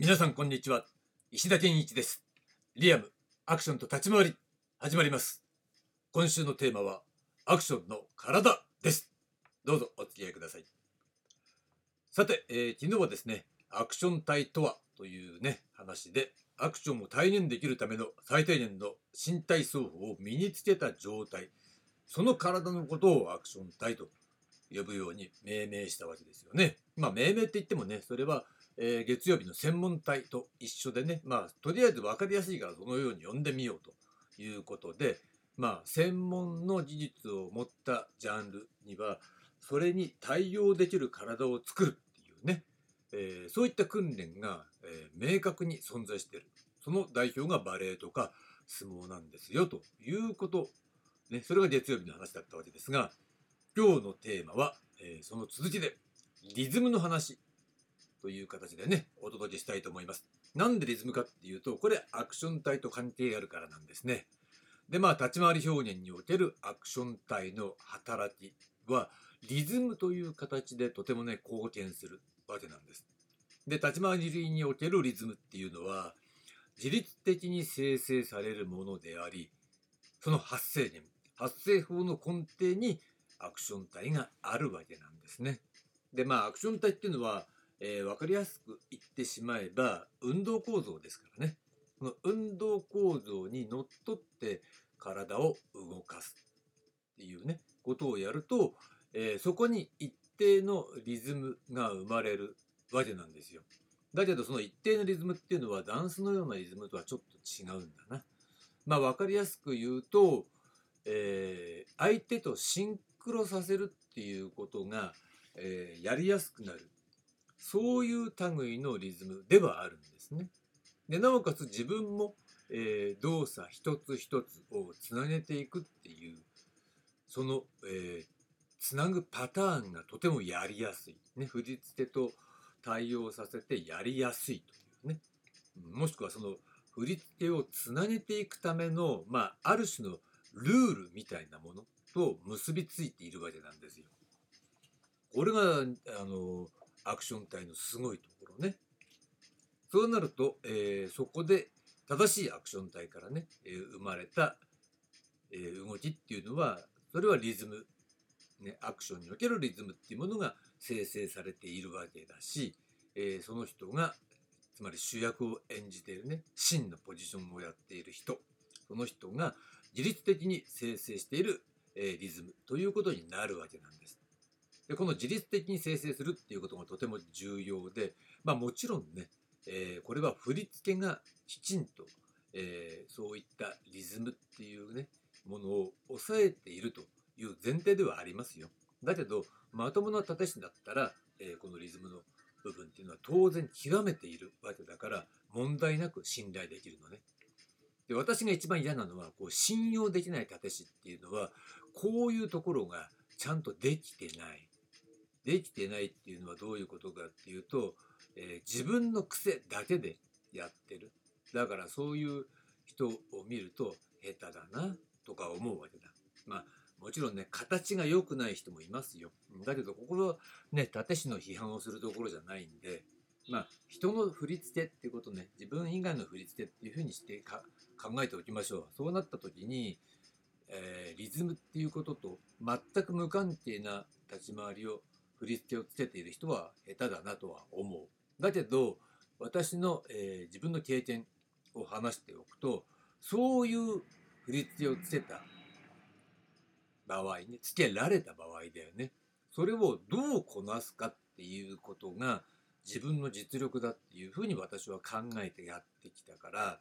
皆さんこんにちは。石田健一です。リアムアクションと立ち回り始まります。今週のテーマはアクションの体です。どうぞお付き合いください。さて、えー、昨日はですねアクション体とはというね話でアクションを体現できるための最低限の身体操法を身につけた状態その体のことをアクション体と呼ぶように命名したわけですよね。まあ命名って言ってもねそれはえー、月曜日の専門隊と一緒でね、まあ、とりあえず分かりやすいからそのように呼んでみようということで、まあ、専門の技術を持ったジャンルには、それに対応できる体を作るっていうね、えー、そういった訓練が、えー、明確に存在してる。その代表がバレエとか相撲なんですよということ、ね、それが月曜日の話だったわけですが、今日のテーマは、えー、その続きで、リズムの話という形でね、お届けしたいと思います。なんでリズムかっていうと、これアクション体と関係あるからなんですね。で、まあ、立ち回り表現におけるアクション体の働きは、リズムという形でとてもね、貢献するわけなんです。で、立ち回りにおけるリズムっていうのは、自律的に生成されるものであり、その発生源、発生法の根底にアクション体があるわけなんですね。で、まあ、アクション体っていうのは、えー、分かりやすく言ってしまえば運動構造ですからねこの運動構造にのっとって体を動かすっていうねことをやると、えー、そこに一定のリズムが生まれるわけなんですよ。だけどその一定のリズムっていうのはダンスのようなリズムとはちょっと違うんだな。まあ分かりやすく言うと、えー、相手とシンクロさせるっていうことが、えー、やりやすくなるそういう類のリズムではあるんですね。でなおかつ自分も、えー、動作一つ一つをつなげていくっていうその、えー、つなぐパターンがとてもやりやすい、ね、振り付けと対応させてやりやすいというねもしくはその振り付けをつなげていくための、まあ、ある種のルールみたいなものと結びついているわけなんですよ。これがあのアクション体のすごいところね。そうなると、えー、そこで正しいアクション体からね、えー、生まれた、えー、動きっていうのは、それはリズム、ね、アクションにおけるリズムっていうものが生成されているわけだし、え、その人が、つまり主役を演じているね、真のポジションをやっている人、その人が自律的に生成している、え、リズムということになるわけなんです。でこの自律的に生成するっていうことがとても重要で、まあ、もちろんね、えー、これは振り付けがきちんと、えー、そういったリズムっていうねものを抑えているという前提ではありますよ。だけどまともな立師だったら、えー、このリズムの部分っていうのは当然極めているわけだから問題なく信頼できるのね。で私が一番嫌なのはこう信用できない立師っていうのはこういうところがちゃんとできてないできてないっていうのはどういうことかっていうと、えー、自分の癖だけでやってる。だからそういう人を見ると下手だなとか思うわけだ。まあもちろんね形が良くない人もいますよ。だけどここはね立師の批判をするところじゃないんでまあ人の振り付けっていうことね自分以外の振り付けっていうふうにして考えておきましょう。そうなった時に、えー、リズムっていうことと全く無関係な立ち回りを振り付けをつけている人は下手だなとは思う。だけど私の、えー、自分の経験を話しておくとそういう振り付けをつけた場合ねつけられた場合だよねそれをどうこなすかっていうことが自分の実力だっていうふうに私は考えてやってきたから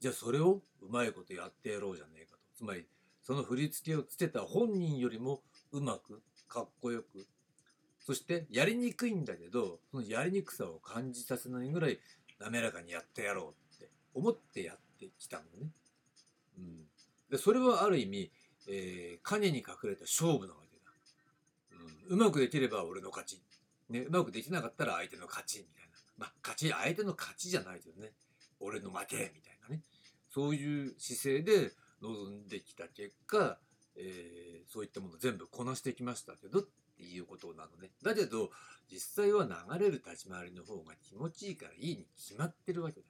じゃあそれをうまいことやってやろうじゃねえかとつまりその振り付けをつけた本人よりもうまくかっこよくそしてやりにくいんだけどそのやりにくさを感じさせないぐらい滑らかにやってやろうって思ってやってきたのね。うん、でそれはある意味、えー、影に隠れた勝負なわけだ、うん。うまくできれば俺の勝ち、ね。うまくできなかったら相手の勝ちみたいな。まあ勝ち相手の勝ちじゃないけどね俺の負けみたいなねそういう姿勢で臨んできた結果、えー、そういったもの全部こなしてきましたけどっいうことなのね。だけど、実際は流れる立ち回りの方が気持ちいいからいいに決まってるわけだ。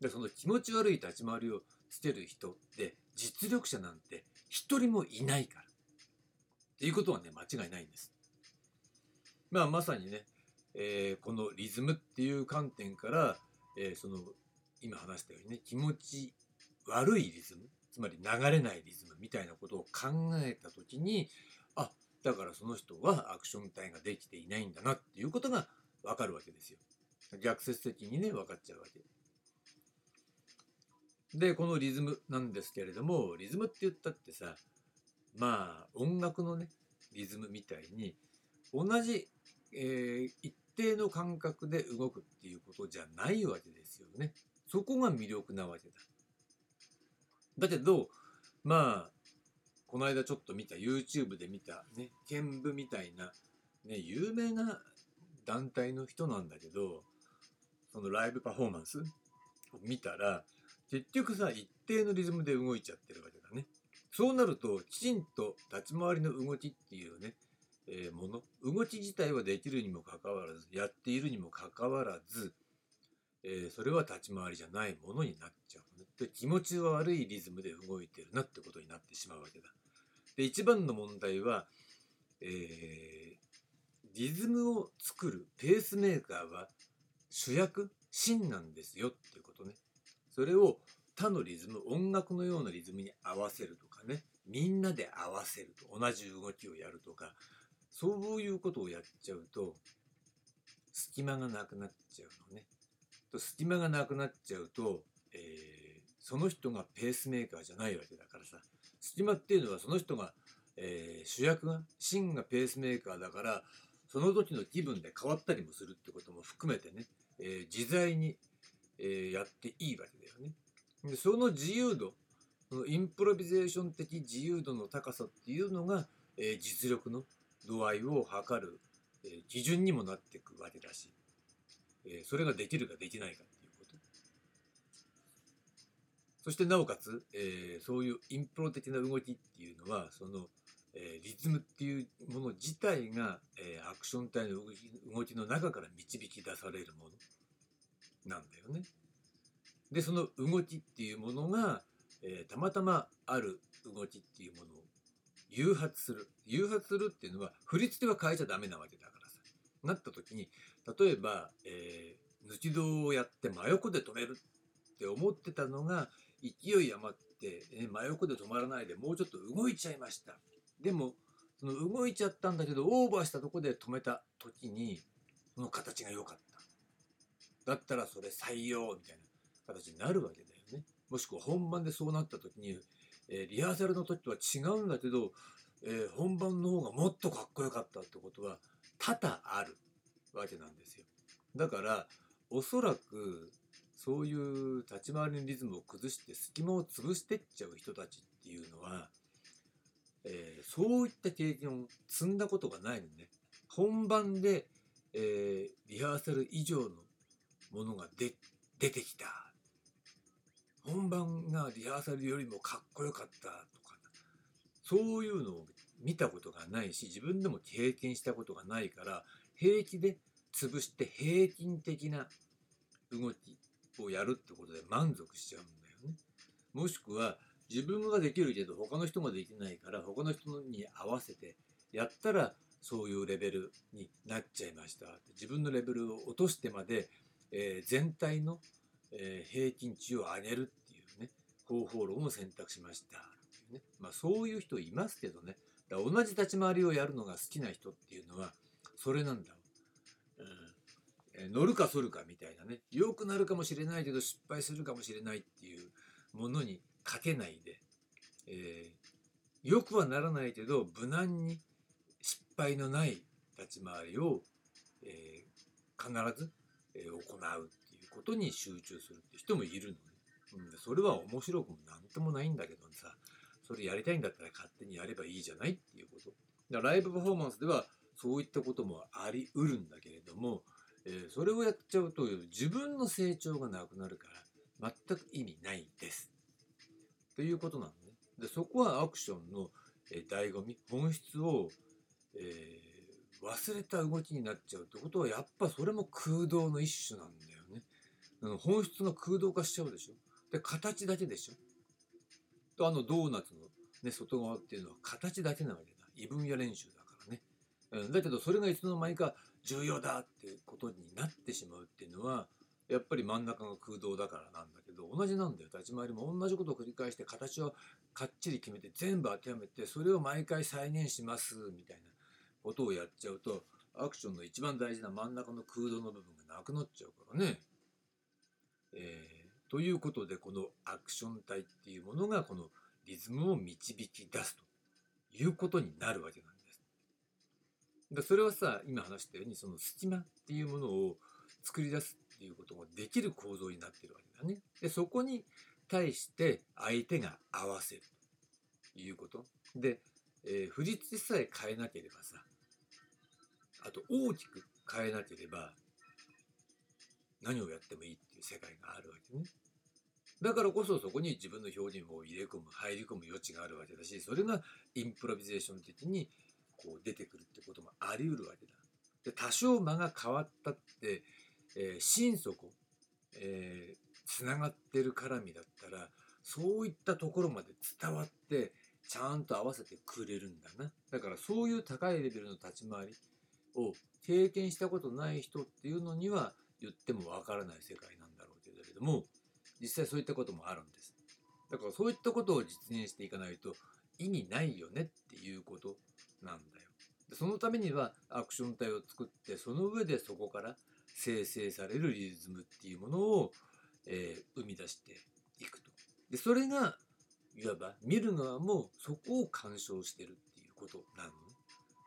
で、その気持ち悪い立ち回りをつける人って実力者なんて一人もいないから。っていうことはね、間違いないんです。まあ、まさにね、えー、このリズムっていう観点から、えー、その、今話したようにね、気持ち悪いリズム、つまり流れないリズムみたいなことを考えたときに、だからその人はアクション体ができていないんだなっていうことがわかるわけですよ。逆説的にね、分かっちゃうわけ。で、このリズムなんですけれども、リズムって言ったってさ、まあ、音楽のね、リズムみたいに、同じ、えー、一定の感覚で動くっていうことじゃないわけですよね。そこが魅力なわけだ。だけど、まあ、この間ちょっと見た、YouTube で見た、ね、剣舞みたいな、ね、有名な団体の人なんだけど、そのライブパフォーマンスを見たら、結局さ、一定のリズムで動いちゃってるわけだね。そうなると、きちんと立ち回りの動きっていうね、えー、もの、動き自体はできるにもかかわらず、やっているにもかかわらず、えー、それは立ち回りじゃないものになっちゃう、ね。で、気持ち悪いリズムで動いてるなってことになってしまうわけだ。で、一番の問題は、えー、リズムを作るペースメーカーは主役、芯なんですよっていうことね。それを他のリズム、音楽のようなリズムに合わせるとかね、みんなで合わせると、同じ動きをやるとか、そういうことをやっちゃうと、隙間がなくなっちゃうのね。と隙間がなくなっちゃうと、えー、その人がペースメーカーじゃないわけだからさ、隙間っていうのはその人が、えー、主役が、芯がペースメーカーだから、その時の気分で変わったりもするってことも含めてね、えー、自在にえー、やっていいわけだよね。でその自由度、そのインプロビゼーション的自由度の高さっていうのが、えー、実力の度合いを測る、えー、基準にもなっていくわけだし、えそれができるかできないかっていうこと。そしてなおかつ、えそういうインプロ的な動きっていうのは、その、えリズムっていうもの自体が、えアクション体の動きの中から導き出されるもの。なんだよね。で、その動きっていうものが、えー、たまたまある動きっていうものを誘発する。誘発するっていうのは、振り付けは変えちゃダメなわけだから。なった時に、例えば、えー、抜き道をやって真横で止めるって思ってたのが、勢い余って、え真横で止まらないでもうちょっと動いちゃいました。でも、その動いちゃったんだけど、オーバーしたとこで止めた時に、その形が良かった。だったらそれ採用みたいな形になるわけだよね。もしくは本番でそうなった時に、えー、リハーサルの時とは違うんだけど、えー、本番の方がもっとかっこよかったってことは多々わけなんですよ。だからおそらくそういう立ち回りのリズムを崩して隙間を潰してっちゃう人たちっていうのは、えー、そういった経験を積んだことがないのね。本番で、えー、リハーサル以上のものがで出てきた本番がリハーサルよりもかっこよかったとかそういうのを見たことがないし自分でも経験したことがないから平気で潰して平均的な動きをやるってことで満足しちゃうんだよね。もしくは自分ができるけど他の人ができないから他の人に合わせてやったらそういうレベルになっちゃいました自分のレベルを落としてまでえー、全体の、えー、平均値を上げるっていうね、方法論を選択しましたね。まあそういう人いますけどね。だ同じ立ち回りをやるのが好きな人っていうのは、それなんだ。乗るか反るかみたいなね。良くなるかもしれないけど失敗するかもしれないっていうものにかけないで、えー、良くはならないけど無難に失敗のない立ち回りを、えー、必ずえ行うっていうことに集中するって人もいるのね。うん、それは面白くもなんともないんだけどさ、それやりたいんだったら勝手にやればいいじゃないっていうこと。だからライブパフォーマンスではそういったこともありうるんだけれども、え、それをやっちゃうと自分の成長がなくなるから全く意味ないです。ということなのね。でそこはアクションの、え、醍醐味、本質を、えー忘れた動きになっちゃうってことはやっぱそれも空洞の一種なんだよね。本質の空洞化しちゃうでしょ。で形だけでしょ。とあのドーナツの、ね、外側っていうのは形だけなわけだ。異分野練習だからね。だけどそれがいつの間にか重要だっていうことになってしまうっていうのはやっぱり真ん中が空洞だからなんだけど同じなんだよ立ち回りも同じことを繰り返して形をかっちり決めて全部当てはめてそれを毎回再現しますみたいなことをやっちゃうとアクションの一番大事な真ん中の空洞の部分がなくなっちゃうからね。えーということでこのアクション体っていうものがこのリズムを導き出すということになるわけなんです。でそれはさ今話したようにその隙間っていうものを作り出すっていうことができる構造になってるわけだね。でそこに対して相手が合わせるということ。で、えー振り付けさえ変えなければさあと大きく変えなければ何をやってもいいっていう世界があるわけね。だからこそそこに自分の表現を入れ込む入り込む余地があるわけだしそれがインプロビゼーション的にこう出てくるってこともあり得るわけだ。で多少間が変わったって、えー心底、えつながってる絡みだったらそういったところまで伝わってちゃんと合わせてくれるんだな。だからそういう高いレベルの立ち回りを経験したことない人っていうのには言ってもわからない世界なんだろうけれども実際そういったこともあるんです。だからそういったことを実現していかないと意味ないよねっていうことなんだよ。でそのためにはアクション体を作ってその上でそこから生成されるリズムっていうものを、えー生み出していくと。でそれがいわば見る側もそこを鑑賞してるっていうことなのね。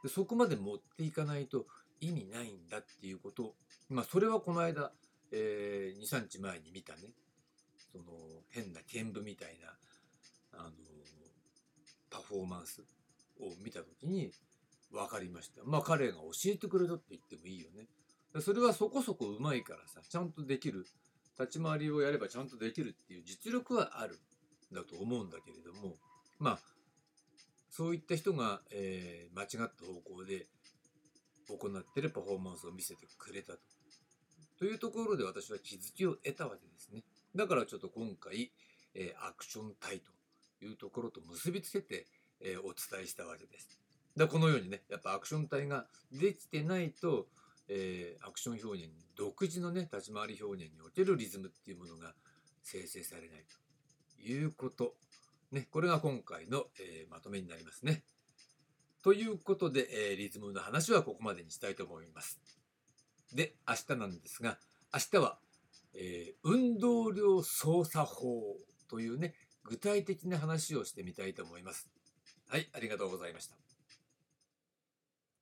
でそこまで持っていかないと意味ないんだっていうことまあそれはこの間、えー、23日前に見たねその変な剣舞みたいなあのパフォーマンスを見た時に分かりましたまあ彼が教えてくれたって言ってもいいよねそれはそこそこうまいからさちゃんとできる立ち回りをやればちゃんとできるっていう実力はあるんだと思うんだけれどもまあそういった人が、えー間違った方向で行ってるパフォーマンスを見せてくれたと。というところで私は気づきを得たわけですね。だからちょっと今回、えーアクション体というところと結びつけて、えーお伝えしたわけです。だこのようにね、やっぱアクション体ができてないと、えーアクション表現独自のね、立ち回り表現におけるリズムっていうものが生成されないということ。ね、これが今回の、えーまとめになりますね。ということで、えーリズムの話はここまでにしたいと思います。で、明日なんですが、明日は、え運動量操作法というね、具体的な話をしてみたいと思います。はい、ありがとうございました。